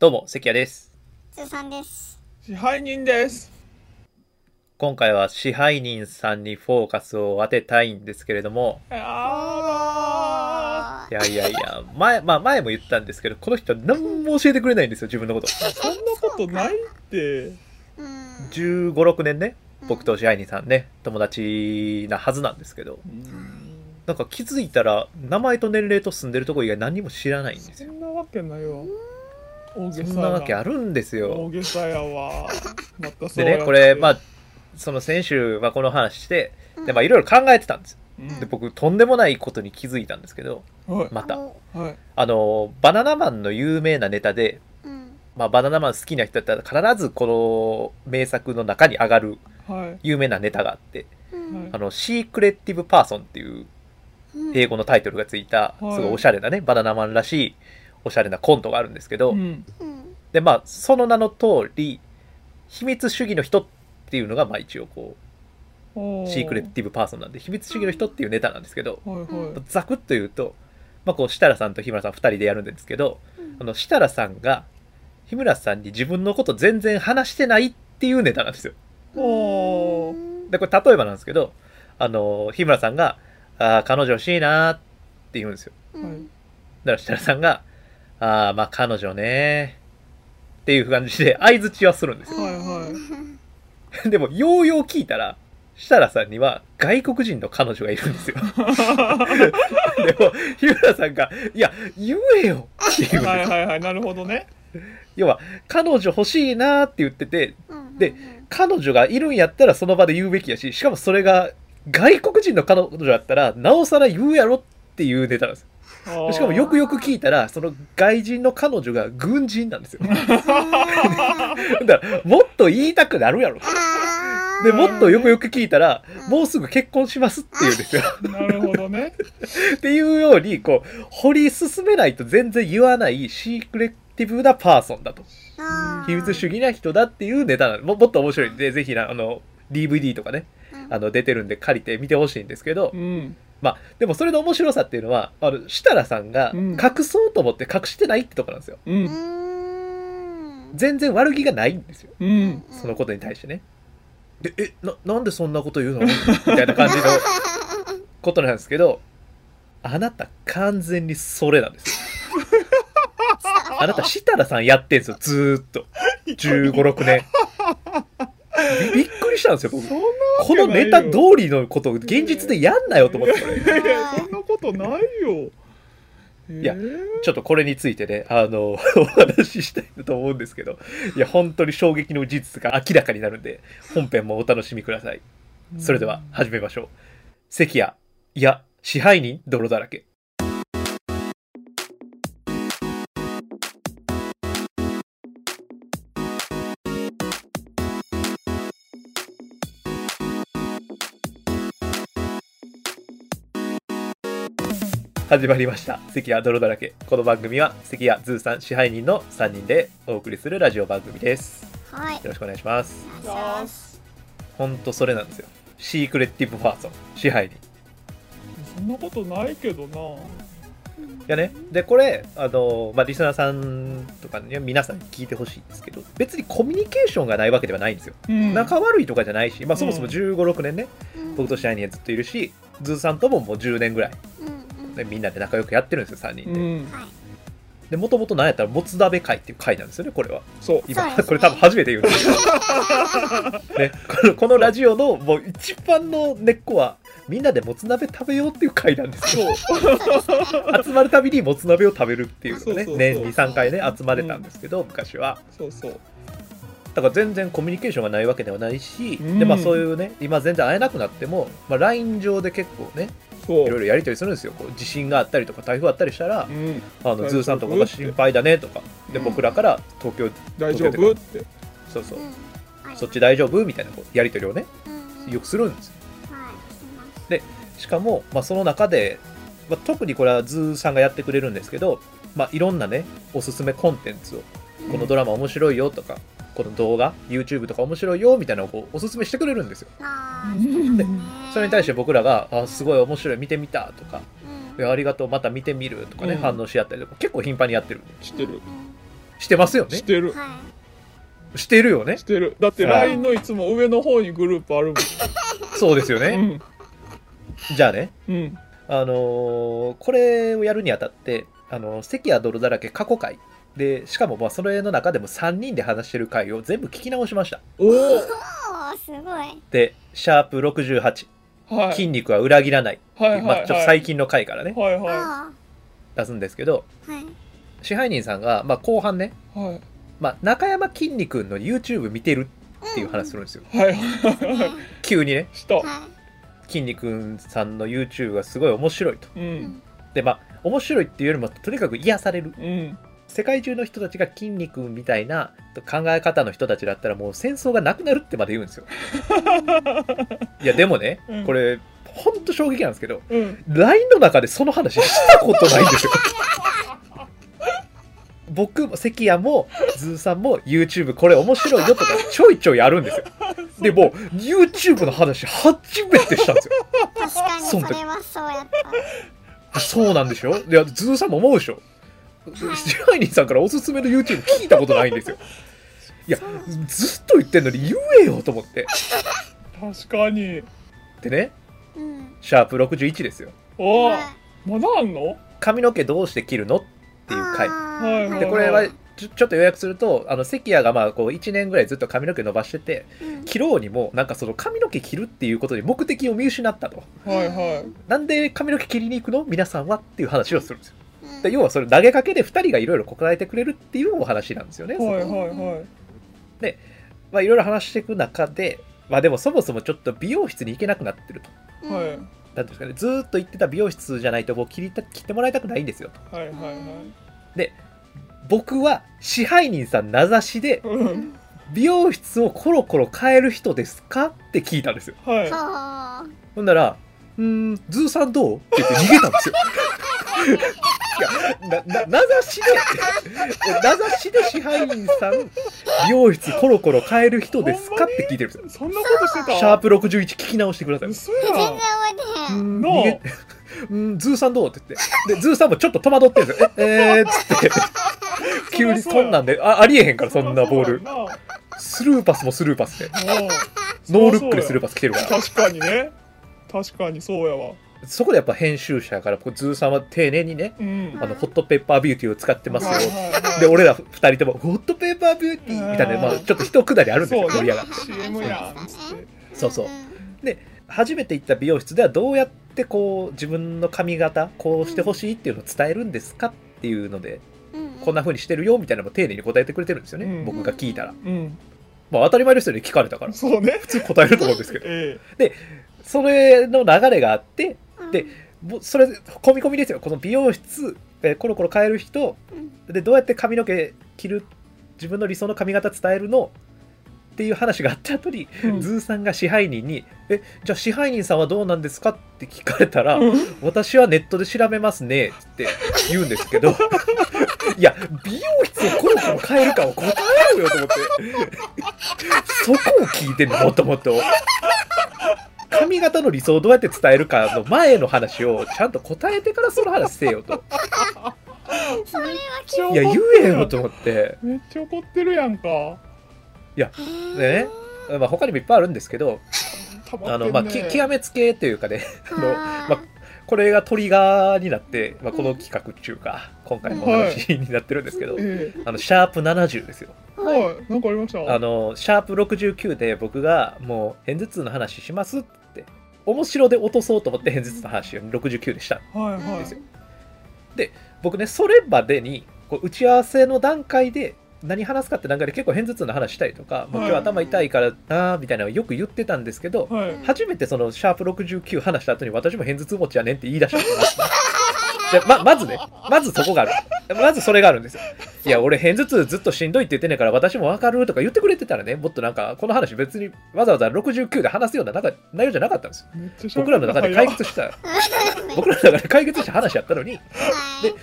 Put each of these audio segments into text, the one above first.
どうも、関谷です。通さんです。支配人です。今回は支配人さんにフォーカスを当てたいんですけれども、あいやいやいや、前、まあ前も言ったんですけど、この人は何も教えてくれないんですよ、自分のこと。ーそんなことないって。うん。15、6年ね、僕と支配人さんね、友達なはずなんですけど、なんか気づいたら、名前と年齢と住んでるとこ以外何にも知らないんですよ。そんなわけないわ。大げさそんなわけあるんです大よ。げさやわ。またそうでね、これ、まあ、その先週、まあこの話して、で、まあいろいろ考えてたんですで、僕、とんでもないことに気づいたんですけど、はいまた。はい。あの、バナナマンの有名なネタで、うん。まあ、バナナマン好きな人だったら必ずこの名作の中に上がるはい。有名なネタがあって、うん。あの、シークレッティブパーソンっていう英語のタイトルがついた、すはいごいおしゃれなね、バナナマンらしいおしゃれなコントがあるんですけど、うん。うん。で、まあ、その名の通り、秘密主義の人っていうのが、まあ一応こう、シークレッティブパーソンなんで、秘密主義の人っていうネタなんですけど、はいはざくっと言うと、まあこう、設楽さんと日村さん二人でやるんですけど、あの、設楽さんが、日村さんに自分のこと全然話してないっていうネタなんですよ。で、これ例えばなんですけど、あの、日村さんが、ああ、彼女欲しいなーって言うんですよ。うん。だから設楽さんが、ああ、まあ彼女ねーっていう感じで相づちはするんですよ。はいは でも、ようよう聞いたら、設楽さんには外国人の彼女がいるんですよ。でも、日村さんが、いや、言えよって言うんですよはいはいはい。なるほどね。要は、彼女欲しいなーって言ってて、うん。で彼女がいるんやったらその場で言うべきやし、しかもそれが外国人の彼女だったら、なおさら言うやろっていうネタなんですよ。しかもよくよく聞いたら、その外人の彼女が軍人なんですよ。だから、もっと言いたくなるやろ。で、もっとよくよく聞いたら、もうすぐ結婚しますって言うんですよ。なるほどね。っていうように、こう、掘り進めないと全然言わないシークレッティブなパーソンだと。秘密主義な人だっていうネタなの。ももっと面白いんで、ぜひな、あの、DVD とかね、うんあの、出てるんで借りて見てほしいんですけどう、ん。まあ、でもそれの面白さっていうのは、あの、設楽さんがうん隠そうと思って隠してないってとこなんですよ。う。うんん。全然悪気がないんですよ。うん。そのことに対してね。で、え、な、なんでそんなこと言うの？みたいな感じの ことなんですけど、あなた完全にそれなんですよ。あなた設楽さんやってんすよ、ずーっと。15、6年。びびっくりしたんですよ、僕このネタ通りのことを現実でやんなよと思って、これ。いやいや、そんなことないよ。いやちょっとこれについてね、あの、お話ししたいなと思うんですけど、いや、本当に衝撃の事実が明らかになるんで、本編もお楽しみください。それでは始めましょう。関谷、いや、支配人泥だらけ。始まりました。関谷泥だらけ。この番組は関谷ズーさん支配人の3人でお送りするラジオ番組です。はい。よろしくお願いします。お願いしますほんとそれなんですよ。 Secretive person、支配人。そんなことないけどな。いやね、で、これ、あの、まあ、リスナーさんとかね、皆さんに聞いてほしいんですけど、別にコミュニケーションがないわけではないんですよ。うん仲悪いとかじゃないし、まあ、そもそもうん15、6年ね、うん僕と支配人はずっといるし、ズーさんとももう10年ぐらい、うんうんね、みんなで仲良くやってるんですよ、3人で。うん。はい。で、もともと何やったら、もつ鍋会っていう会なんですよね、これは。そう。今、そうですねこれ多分初めて言うんですけど。ね、このこのラジオのもう一番の根っこは、みんなでもつ鍋食べようっていう会なんですよ。そう。集まるたびにもつ鍋を食べるっていうのがねそうそうそう年に3回ね集まれたんですけど、昔はそうそう。だから全然コミュニケーションがないわけではないし、うん。でまあそういうね今全然会えなくなっても、まあ、LINE 上で結構ね。いろいろやり取りするんですよ。こう地震があったりとか台風あったりしたらう、ん。あのズーさんとかが心配だねとかでうん。僕らから東京大丈夫？って。そうそう、そっち大丈夫？みたいなこうやり取りをねうん。よくするんですよ。はい。してます。しかも、まあ、その中で、まあ、特にこれはズーさんがやってくれるんですけど、まあ、いろんなねおすすめコンテンツをこのドラマ面白いよとか、この動画 YouTube とか面白いよみたいなのをこうおすすめしてくれるんですよ。あうんーそれに対して僕らが「あすごい面白い見てみた」とかうん。いやありがとうまた見てみるとかね、うん。反応し合ったりとか結構頻繁にやってる。んで知ってる。してますよね。してる。はしてるよね。してる。だってはい。LINE のいつも上の方にグループあるそうですよね、もん。じゃあねうん。うんあのーこれをやるにあたってあの関谷泥だらけ過去回でしかもまあそれの中でも3人で話してる回を全部聞き直しました。おおすごい。でシャープ68はい。筋肉は裏切らない。はいはいまあ、ちょっとはい最近の回からね。はいはあ出すんですけどーはい。支配人さんが、まあ、後半ね、いはい。まあ、中山きんに君の YouTube 見てるっていう話するんですよ。はい。はいはい急にね。した。はきんに君さんの YouTube がすごい面白いと。うい。ん。でまあ面白いっていうよりもとにかく癒される。うん世界中の人たちが筋肉みたいな考え方の人たちだったらもう戦争がなくなるってまで言うんですよ。いやでもね、うん。これほんと衝撃なんですけどうん。LINE の中でその話したことないんですよ。僕も関谷もズーさんも YouTube これ面白いよとかちょいちょいあるんですよ。でもう YouTube の話初めてしたんですよ。確かにそれはそうやった。そうなんでしょ？いやズーさんも思うでしょ？支配人さんからおすすめの YouTube 聞いたことないんですよ。いやずっと言ってんのに言えよと思って。確かに。でねうん。シャープ61ですよ。おおはいまだあんの？髪の毛どうして切るのっていう回。はいはいでこれはちょちょっと予約するとあの関谷がまあこう1年ぐらいずっと髪の毛伸ばしててうん。切ろうにもなんかその髪の毛切るっていうことに目的を見失ったと。はいはい。なんで髪の毛切りに行くの？皆さんはっていう話をするんですよ。うんで要はそれ投げかけで2人がいろいろ答えてくれるっていうお話なんですよね、はいはいはい。まあいろいろ話していく中でまあでもそもそもちょっと美容室に行けなくなってると。うん。はい。なんていうんですかねずーっと行ってた美容室じゃないともう切りた切ってもらいたくないんですよと。はいはいはい。僕は支配人さん名指しでうん。美容室をコロコロ変える人ですかって聞いたんですよ。はい。はほんなら「うーんズーさんどう?」って言って逃げたんですよ いやなな名指しで名指しで支配人さん美容室コロコロ変える人ですかって聞いてるんですよそんなことしてた？シャープ61聞き直してください嘘あ。全然やん。なあ逃げうん、ズーさんどうって言って。で、ズーさんもちょっと戸惑ってるんですよ。え、えー、っつって。急にそんなんで、あありえへんから、そんなボール。スルーパスもスルーパスで。うんノールックでスルーパス来てるから。確かにね確かにそうやわそこでやっぱ編集者から、こうズーさんは丁寧にね、うん。あの、ホットペッパービューティーを使ってますよ。で、俺ら二人とも、ホットペッパービューティーみたいな、まあ、ちょっと一くだりあるんですよ、盛り上がって。そうそう。ん初めて行った美容室ではどうやってこう自分の髪型こうしてほしいっていうのを伝えるんですかっていうのでうん。こんな風にしてるよみたいなのも丁寧に答えてくれてるんですよね、うん。僕が聞いたら。うん。まあ当たり前ですよね聞かれたから。そうね。普通答えると思うんですけど。えそれの流れがあってうんでもそれ込み込みですよ。この美容室えーコロコロ変える人うん。でどうやって髪の毛切る自分の理想の髪型伝えるの？っていう話があった後に、えうん。ズーさんが支配人に「えじゃあ支配人さんはどうなんですか?」って聞かれたら「うん。私はネットで調べますね」って言うんですけど。いや美容室をコロコロ変えるかを答えろよと思って。そこを聞いてんのもっともっと髪型の理想をどうやって伝えるかの前の話をちゃんと答えてからその話せよと。それはいや言えよと思って。めっちゃ怒ってるやんか。でね、まあ、他にもいっぱいあるんですけどね。あの、まあ、き極めつけというかねあのあまあこれがトリガーになって、まあ、この企画っていうか今回のお話になってるんですけど、えあのシャープ70ですよ。えはい。なんかありました？あのシャープ69で僕がもう片頭痛の話しますって面白で落とそうと思って片頭痛の話を69でした。はいはい。ですよ。僕ねそれまでにこう打ち合わせの段階で何話すかって段階で結構片頭痛の話したりとか、もう今日頭痛いからなーみたいなのをよく言ってたんですけど、はい。初めてそのシャープ69話した後に私も片頭痛持ちやねんって言い出したんですでままずねまずそこがある。まずそれがあるんですよ。いや俺片頭痛ずっとしんどいって言ってんねんから私もわかるとか言ってくれてたらねもっとなんかこの話別にわざわざ69で話すようななんか内容じゃなかったんですよ。僕らの中で解決した 僕らの中で解決した話やったのにで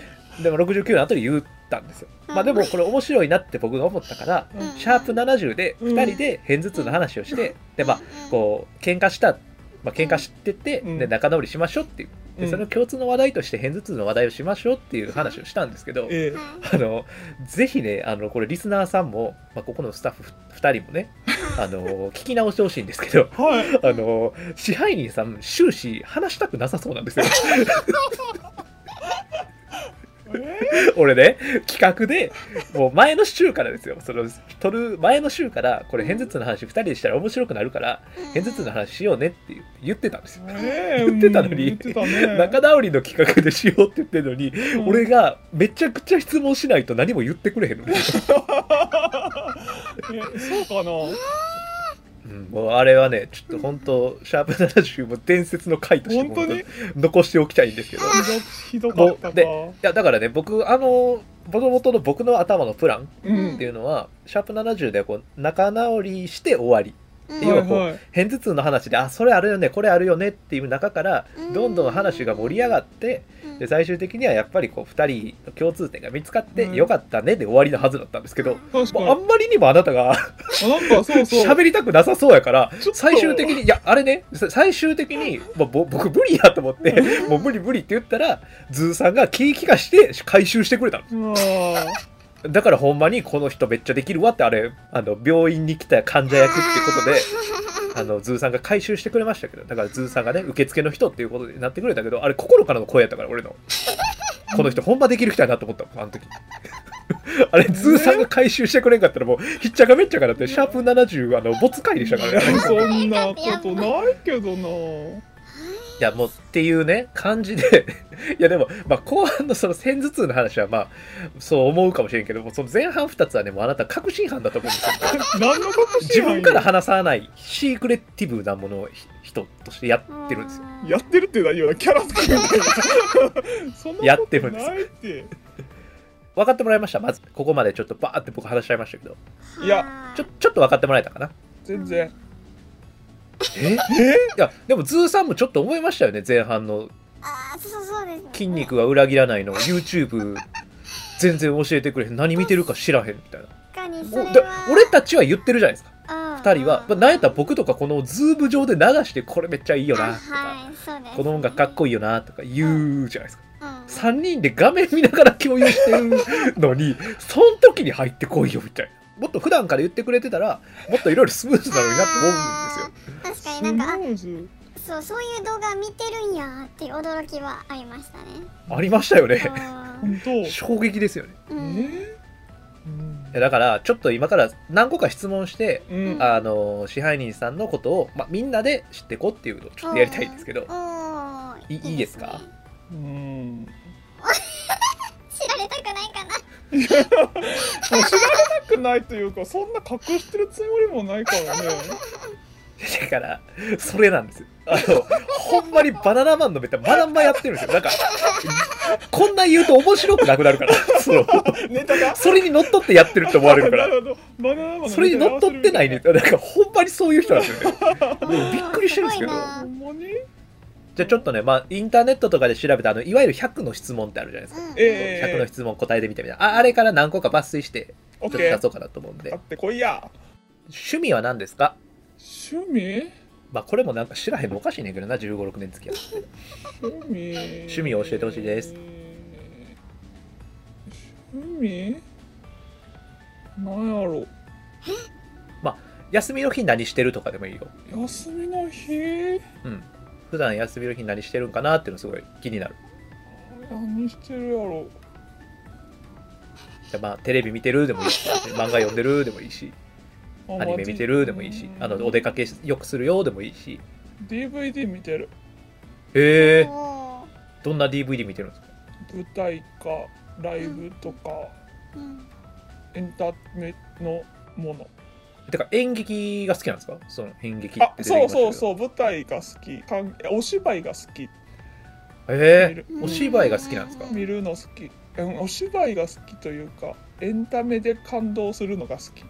でも69の後に言ったんですよ。まあでもこれ面白いなって僕が思ったからうん。シャープ70で2人で片頭痛の話をしてでまあこう喧嘩したまあ喧嘩してて、うん。で仲直りしましょうっていう。うんでその共通の話題として片頭痛の話題をしましょうっていう話をしたんですけど、えあのぜひねあのこれリスナーさんも、まあ、ここのスタッフ2人もね あの聞き直してほしいんですけどえはい。あの支配人さん終始話したくなさそうなんですよ。え 俺ね企画でもう前の週からですよ。その撮る前の週からこれ片頭痛の話2人でしたら面白くなるから片頭痛の話しようねって言ってたんですよ。え言ってたのにね。仲直りの企画でしようって言ってるのに、うん。俺がめちゃくちゃ質問しないと何も言ってくれへんの そうかな？うん、もうあれはねちょっと本当シャープ70も伝説の回として残しておきたいんですけど。いひどかったか。もやだからね僕あのもともとの僕の頭のプランうんっていうのは、シャープ70でこう仲直りして終わり。うん要はこうはいはい。片頭痛の話であそれあるよねこれあるよねっていう中からうん。どんどん話が盛り上がってうん。で最終的にはやっぱりこう2人の共通点が見つかってうん。よかったねで終わりのはずだったんですけど、うあんまりにもあなたが 喋りたくなさそうやから最終的にいやあれねさ最終的に、まあ、ぼ僕無理やと思ってもう無理無理って言ったらズーさんが気ぃ利かして回収してくれたのだからほんまにこの人めっちゃできるわってあれあの病院に来た患者役ってことで あのズーさんが回収してくれましたけどだからズーさんがね受付の人っていうことになってくれたけどあれ心からの声やったから俺の。この人ほんまできる人やなと思ったあの時。あれズーさんが回収してくれんかったらもうひっちゃかめっちゃかなってシャープ70あの没回でしたからね。そんなことないけどないやもうっていうね感じで。いやでも、まあ、後半のその片頭痛の話はまあそう思うかもしれんけどもその前半2つはねもうあなた確信犯だと思うんですよ。何の隠し自分から話さないシークレッティブなものをひ人としてやってるんですよ。やってるって何よキャラ作りみたいなそんなことやってるんですよ。ないって分かってもらいました？まずここまでちょっとバーって僕話しちゃいましたけど。いや。ちょちょっと分かってもらえたかな？全然え？いえやでもズーさんもちょっと思いましたよね前半の。ああそうそうですね。筋肉は裏切らないの。YouTube 全然教えてくれへん。何見てるか知らへんみたいな。確かにそれもうでは俺たちは言ってるじゃないですか。2 2人は、まあ、なんやったら僕とかこのズーム上で流してこれめっちゃいいよなとか、はいそうですこの音楽かっこいいよなとか言うじゃないですか。うん。3人で画面見ながら共有してるのにその時に入ってこいよみたいなもっと普段から言ってくれてたらもっといろいろスムーズなのになって思うんですよ。確かになんかそうそういう動画見てるんやっていう驚きはありましたね。ありましたよね。本当。衝撃ですよね。えうん。いやだからちょっと今から何個か質問してうん。あの支配人さんのことを、まあ、みんなで知ってこっていうのをちょっとやりたいんですけど。いいいですか？ね。うん もう知られたくないというかそんな隠してるつもりもないからね。だからそれなんですよ。あのほんまにバナナマンのめったまんまやってるんですよ。なんかこんな言うと面白くなくなるから。そのネタが？それにのっとってやってるって思われるから。それにのっとってないね。なんかほんまにそういう人なんですよ。ねもうびっくりしてるんですけど。ほんまに？じゃあちょっとねまあインターネットとかで調べたあのいわゆる100の質問ってあるじゃないですか。うん。ええ100の質問答えてみたみたいな。ああれから何個か抜粋してちょっと出そうかなと思うんで。買ってこいや。趣味は何ですか？趣味？まあこれもなんか知らへんのおかしいねんけどな1 5 6年付き合って趣味？趣味を教えてほしいです。趣味？なんやろ。休みの日何してるとかでもいいよ。休みの日？うん普段休みの日何してるんかなっていうのすごい気になる。何してるやろ。じゃあまあテレビ見てるでもいいし漫画読んでるでもいいしアニメ見てるでもいいしあのお出かけよくするよでもいいし。DVD 見てる。へえどんな DVD 見てるんですか？舞台かライブとかうん。エンタメのものてか演劇が好きなんですか？その演劇ってあそうそううそう舞台が好き。かんお芝居が好き。へえ見る。お芝居が好きなんですか？見るの好き。うんお芝居が好きというかエンタメで感動するのが好き。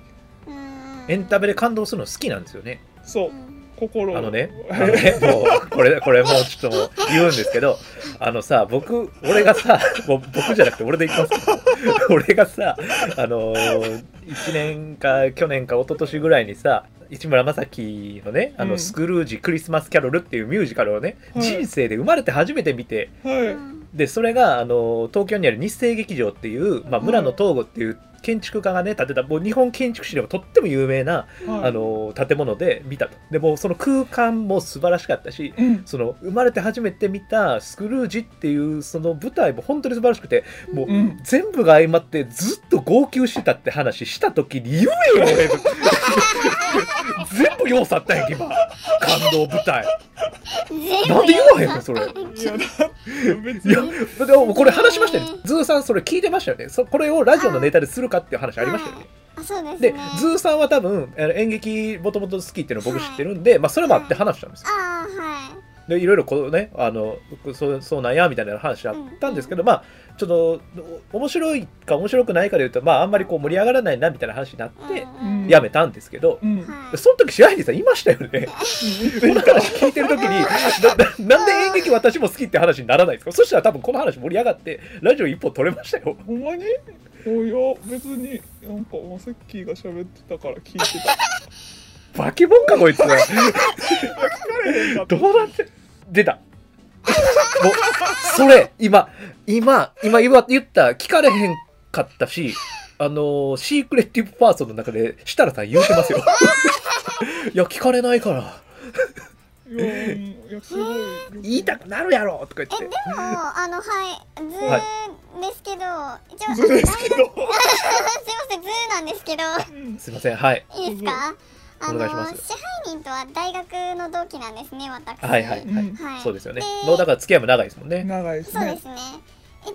うん。エンタメで感動するの好きなんですよね。そう。うん心を。あのね、あのね、もう、これ、これもうちょっともう言うんですけど、あのさ、僕、俺がさ、もう僕じゃなくて俺でいきますけど、俺がさ、あのー、1年か去年か一昨年ぐらいにさ、市村正樹のね「あのうん。スクルージ・クリスマス・キャロル」っていうミュージカルをね、はい。人生で生まれて初めて見てはい、うんでそれがあの東京にある日生劇場っていう、まあ、村野東吾っていう建築家がね建てたもう日本建築史でもとっても有名な、はい。あの建物で見たと。でもうその空間も素晴らしかったしうん。その生まれて初めて見たスクルージっていうその舞台も本当に素晴らしくてもううん。全部が相まってずっと号泣してたって話した時に言えよ俺。全部要素あったんやんけ今。感動舞台。なんで言わへんのそれ。いやでもこれ話しましたよね。ズーさんそれ聞いてましたよね。そこれをラジオのネタでするかっていう話ありましたよね。あそうですでねズーさんは多分あの演劇もともと好きっていうのを僕知ってるんで、まあ、それもあって話したんですよ。ああはい。でいろいろこうねあのそうそうなんやみたいな話あったんですけど、まあちょっとお面白いか面白くないかでいうとまああんまりこう盛り上がらないなみたいな話になってうんうん。やめたんですけど、うん。はい。その時支配人さんいましたよね。この話聞いてる時になななんで演劇私も好きって話にならないんですか？そしたら多分この話盛り上がってラジオ一本取れましたよ。ほんまに？おいや別になんかマセッキーが喋ってたから聞いてた。バケモンかこいつ どうなって出た。もうそれ今今今言わ言った聞かれへんかったしあのシークレッティブパーソンの中で設楽さん言うてますよ。いや聞かれないからいやいやすごい言いたくなるやろとか言ってえでもあのはい図はですけど、一応図ですけどすいません図なんですけどすいませんはいいいですかあの支配人とは大学の同期なんですね私はいはいはい、うんはいそうですよねもうだから付き合いも長いですもんね長いですねそうですね一応あの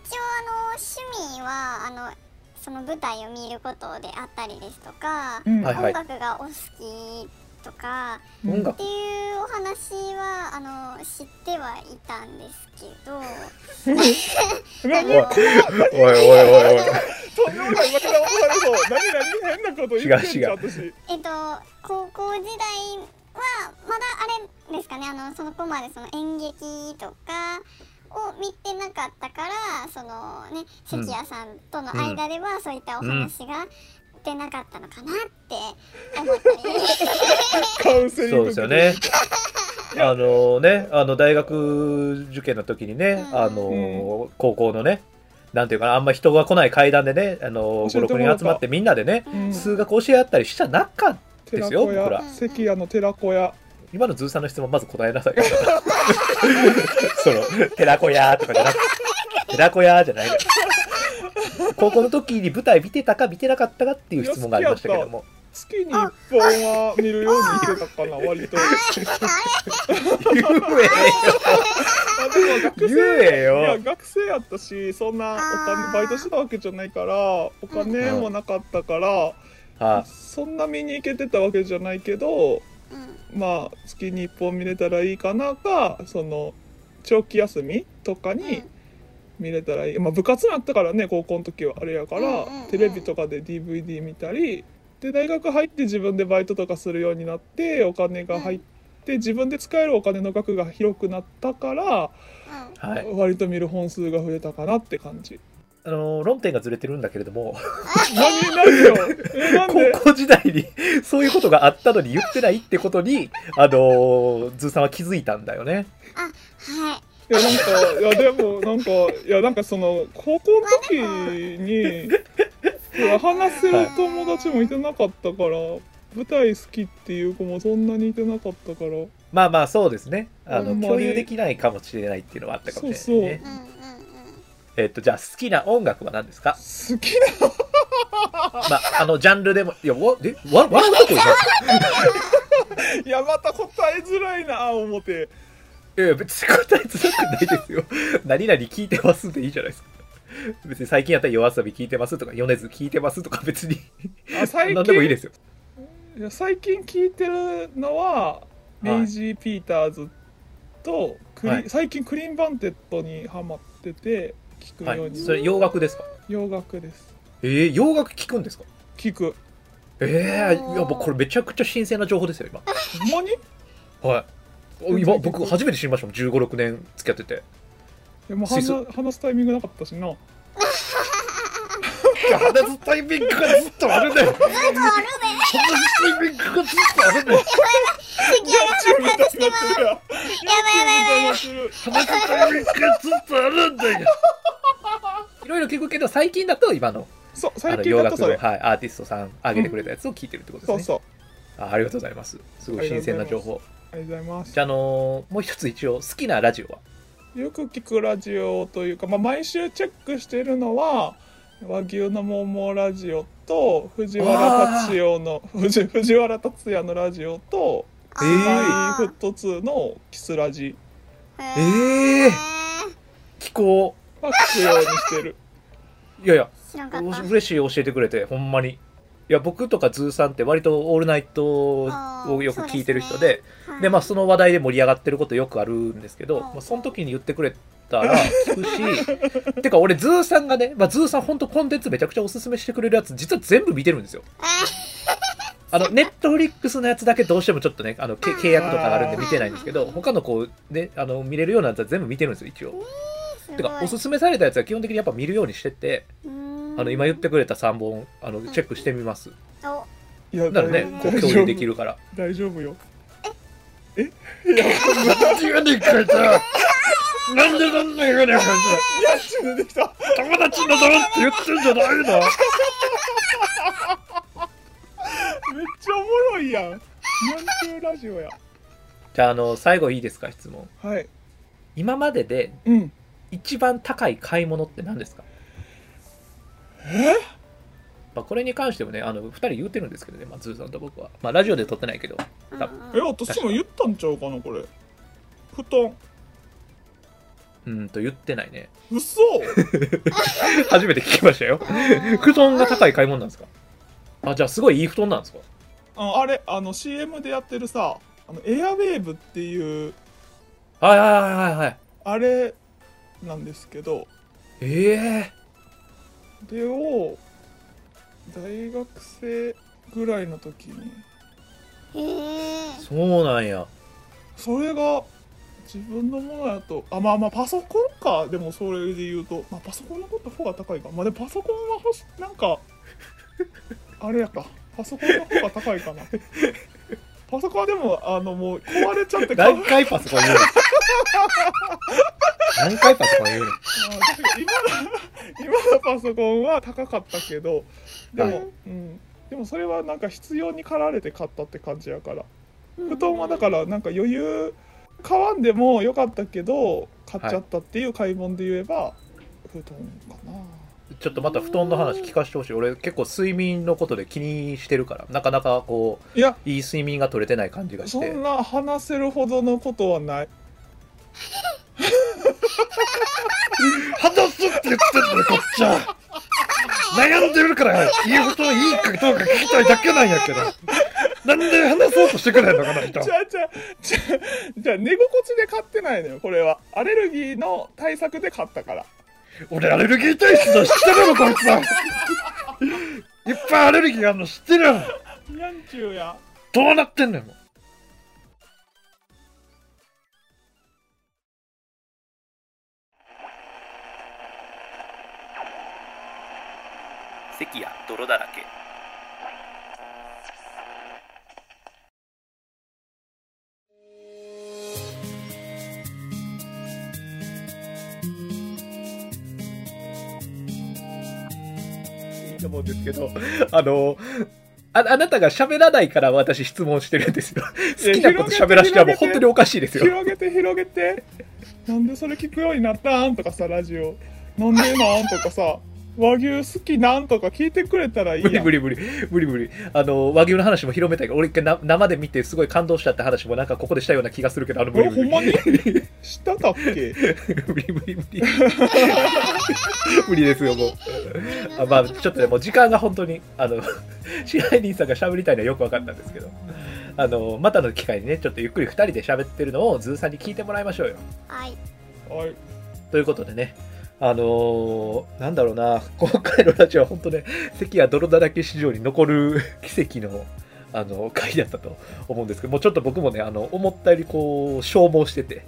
趣味はあのその舞台を見ることであったりですとか、うん音楽がお好きとかっていうお話はあの知ってはいたんですけど。おい。おいおいおい何何変なこと言ってんじゃん違う違う。私。えっと高校時代はまだあれですかねあのその子までその演劇とかを見てなかったからそのね関谷さんとの間ではそういったお話が出なかったのかなって思ったり、カウンセリングそうですよね。あのね、あの大学受験の時にね、うん。あの高校のね、なんていうかな、あんま人が来ない階段でね、あの5、6教えてもらった？人集まってみんなでね、うん。数学教え合ったりした中、ですよ僕ら。屋関谷の寺子屋。今のズーさんの質問まず答えなさいよ。その、寺子屋とかじゃなくて、寺子屋じゃないのよ 高校の時に舞台見てたか見てなかったかっていう質問がありましたけども。月に一本は見るようにしてたかな 割と。言えよ。あでも学生言えいやよ学生やったしそんなおあ金ー。バイトしてたわけじゃないからお金もなかったから、あそんな見に行けてたわけじゃないけどうん。まあ月に1本見れたらいいかなかその長期休みとかに見れたらいい、まあ、部活もあったからね高校の時は。あれやから、うんうんうん。テレビとかで DVD 見たり。で大学入って自分でバイトとかするようになってお金が入って、自分で使えるお金の額が広くなったから。割と見る本数が増えたかなって感じ。あの論点がずれてるんだけれども、何何よ。高校時代にそういうことがあったのに言ってないってことに、あのズーさんは気づいたんだよね。はいいやなんかいやでもなんかいやなんかその高校の時に話せる友達もいてなかったから、舞台好きっていう子もそんなにいてなかったからまあまあそうですね。あの共有できないかもしれないっていうのはあったかもしれないね。うんうんうんえっとじゃあ好きな音楽は何ですか？好きなまああのジャンルでもいやわえわ笑うとこいやまた答えづらいな思っていや別に答えづらくないですよ。何々聞いてますでいいじゃないですか。別に最近やったら YOASOBI 聞いてますとか米津聞いてますとか別にあ最 何でもいい近ですよ。いや最近聞いてるのはメイジー・ピーターズとクリ、はい最近クリーンバンディットにハマってて聞くはい。ように、それ洋楽ですか？洋楽ですえー、洋楽聞くんですか？聞くええー、いやもうこれめちゃくちゃ新鮮な情報ですよ今。ほんまに？はい。お今僕初めて知りましたもん15、6年付き合ってて。でも話話すタイミングなかったしな話すタイミングがずっとあるね。ずっとあるね。話すタイミングがずっとあるね。やばいやばいやばいやばい話すタイミングがずっとあるんだよ。いろいろ聞くけど、最近だと今のそうあ最近の洋楽の、だとそれはい、アーティストさん上げてくれたやつを聞いてるってことですね。そうそうあありがとうございます。すごい新鮮な情報。ありがとうございます。じゃあ、あのーもう一つ一応好きなラジオは？よく聞くラジオというか、まあ、毎週チェックしてるのは和牛の桃ラジオと藤原達也の藤藤原達也のラジオとえー。マイフット2のキスラジ。えー。聞こは聞くよう にしてる。う。いやいや、知らんかった。嬉しい教えてくれて、ほんまに。いや、僕とかズーさんって割とオールナイトをよく聞いてる人で、で、まあその話題で盛り上がってることよくあるんですけど、うんまあ、その時に言ってくれたら聞くし、てか俺ズーさんがね、まあ、ズーさんほんとコンテンツめちゃくちゃおすすめしてくれるやつ、実は全部見てるんですよ。あの、ネットフリックスのやつだけどうしてもちょっとね、あの、け契約とかがあるんで見てないんですけど、他のこう、ね、あの、見れるようなやつは全部見てるんですよ、一応。てか、おすすめされたやつは基本的にやっぱ見るようにしてて、あの、今言ってくれた3本、あの、チェックしてみます。おいやならね、こう共有できるから。大丈夫よ。なんでやねんかいさなんでなんだよねんかいさいやち出てきた。友達のだろって言ってんじゃないの。めっちゃおもろいやん。なんちゅうラジオや。じゃあ、あの、最後いいですか、質問。はい。今まででうん。一番高い買い物って何ですか？え？まあ、これに関してもね、あの、二人言うてるんですけどね、まあ、ズーさんと僕は。まあ、ラジオで撮ってないけど。多分。え私も言ったんちゃうかなこれ。布団。うーんと、言ってないね。嘘。初めて聞きましたよ。布団が高い買い物なんですか？あ、じゃあ、すごいいい布団なんですか？ああれあの CM でやってるさあのエアウェーブっていう。はいはいはいはいはい。あれなんですけど。ええでを大学生ぐらいの時にへえそうなんや。それが自分のものやとあまあまあパソコンか。でもそれで言うと、まあ、パソコンのこと方が高いか。まあでもパソコンは欲しなんかあれやか。パソコンの方が高いかなパソコンはでもあのもう壊れちゃって何回パソコン言うの？何回パソコン言うの？あ今の今のパソコンは高かったけどでも、はい。うん、でもそれはなんか必要に駆られて買ったって感じやから。布団はだからなんか余裕買わんでもよかったけど買っちゃったっていう買い物で言えば、布団かなちょっとまた布団の話聞かせてほしい。俺結構睡眠のことで気にしてるから、なかなかこいやう、いい睡眠が取れてない感じがしてそん。な話せるほどのことはない 話すって言ってんだよ、こっちは。悩んでるから、いい布団いいかどうか聞きたいだけなんやけど。なんで話そうとしてくれんのかな、人じ。ゃあじゃあじゃあじゃあ寝心地で買ってないのよこれはアレルギーの対策で買ったから俺アレルギー体質だ、知ってるの、こいつは。いっぱいアレルギーあるの知ってるよ。にゃんちゅうやどうなってんのよ、もう。関や泥だらけ。ですけど、あの、ああなたが喋らないから私質問してるんですよ。好きなこと喋らしてはもう本当におかしいですよ。広げて広げてなんでそれ聞くようになったんとかさラジオなんでなんとかさ和牛好きなんとか聞いてくれたらいいやん。無理無理無理。無理無理。あの和牛の話も広めたいから俺一回な生で見てすごい感動したって話もなんかここでしたような気がするけどあの無理無ほんまに？したかっけ？無理無理無理。無理 ですよもう。あまあちょっとねもう時間が本当にあの支配人さんが喋りたいのはよく分かったんですけど。あのまたの機会にねちょっとゆっくり2人で喋ってるのをズーさんに聞いてもらいましょうよ。はい。はい。ということでねあのーなんだろうな。今回のラジオは本当ね関谷泥だらけ史上に残る奇跡の あの回だったと思うんですけどもうちょっと僕もねあの思ったよりこう消耗してて。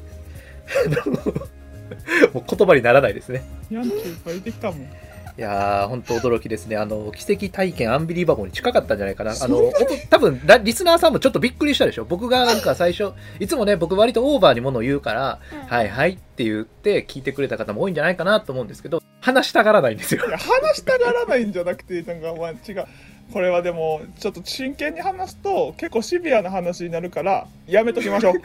もう言葉にならないですね。やんちゅう書いてきたもん。いやー、本当驚きですね。あの、奇跡体験アンビリバボーに近かったんじゃないかな。あの、多分ラリスナーさんもちょっとびっくりしたでしょ。僕がなんか最初、いつもね、僕割とオーバーにものを言うから、うんはいはいって言って聞いてくれた方も多いんじゃないかなと思うんですけど、話したがらないんですよ話したがらないんじゃなくてなんかまあ違うこれはでもちょっと真剣に話すと結構シビアな話になるからやめときましょう。こ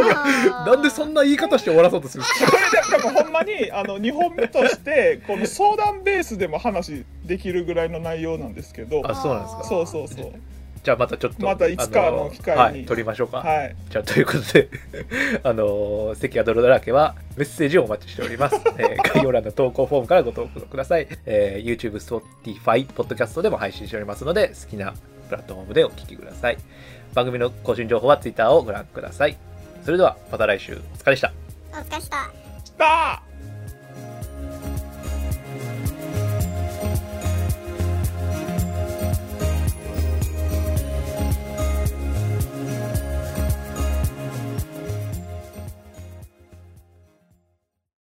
なんでそんな言い方して終わらそうとするんですか？れでもほんまにあの2本目としてこの相談ベースでも話できるぐらいの内容なんですけど。あ、そうなんですか？そうそうそうじゃあまたちょっと。またいつかの機会にはい、撮りましょうか。はいじゃあということで、あのー、関谷泥だらけはメッセージをお待ちしております。えー概要欄の投稿フォームからご投稿ください。えー YouTube、Spotify、Podcast でも配信しておりますので、好きなプラットフォームでお聞きください。番組の更新情報は Twitter をご覧ください。それではまた来週、お疲れでした。お疲れしたした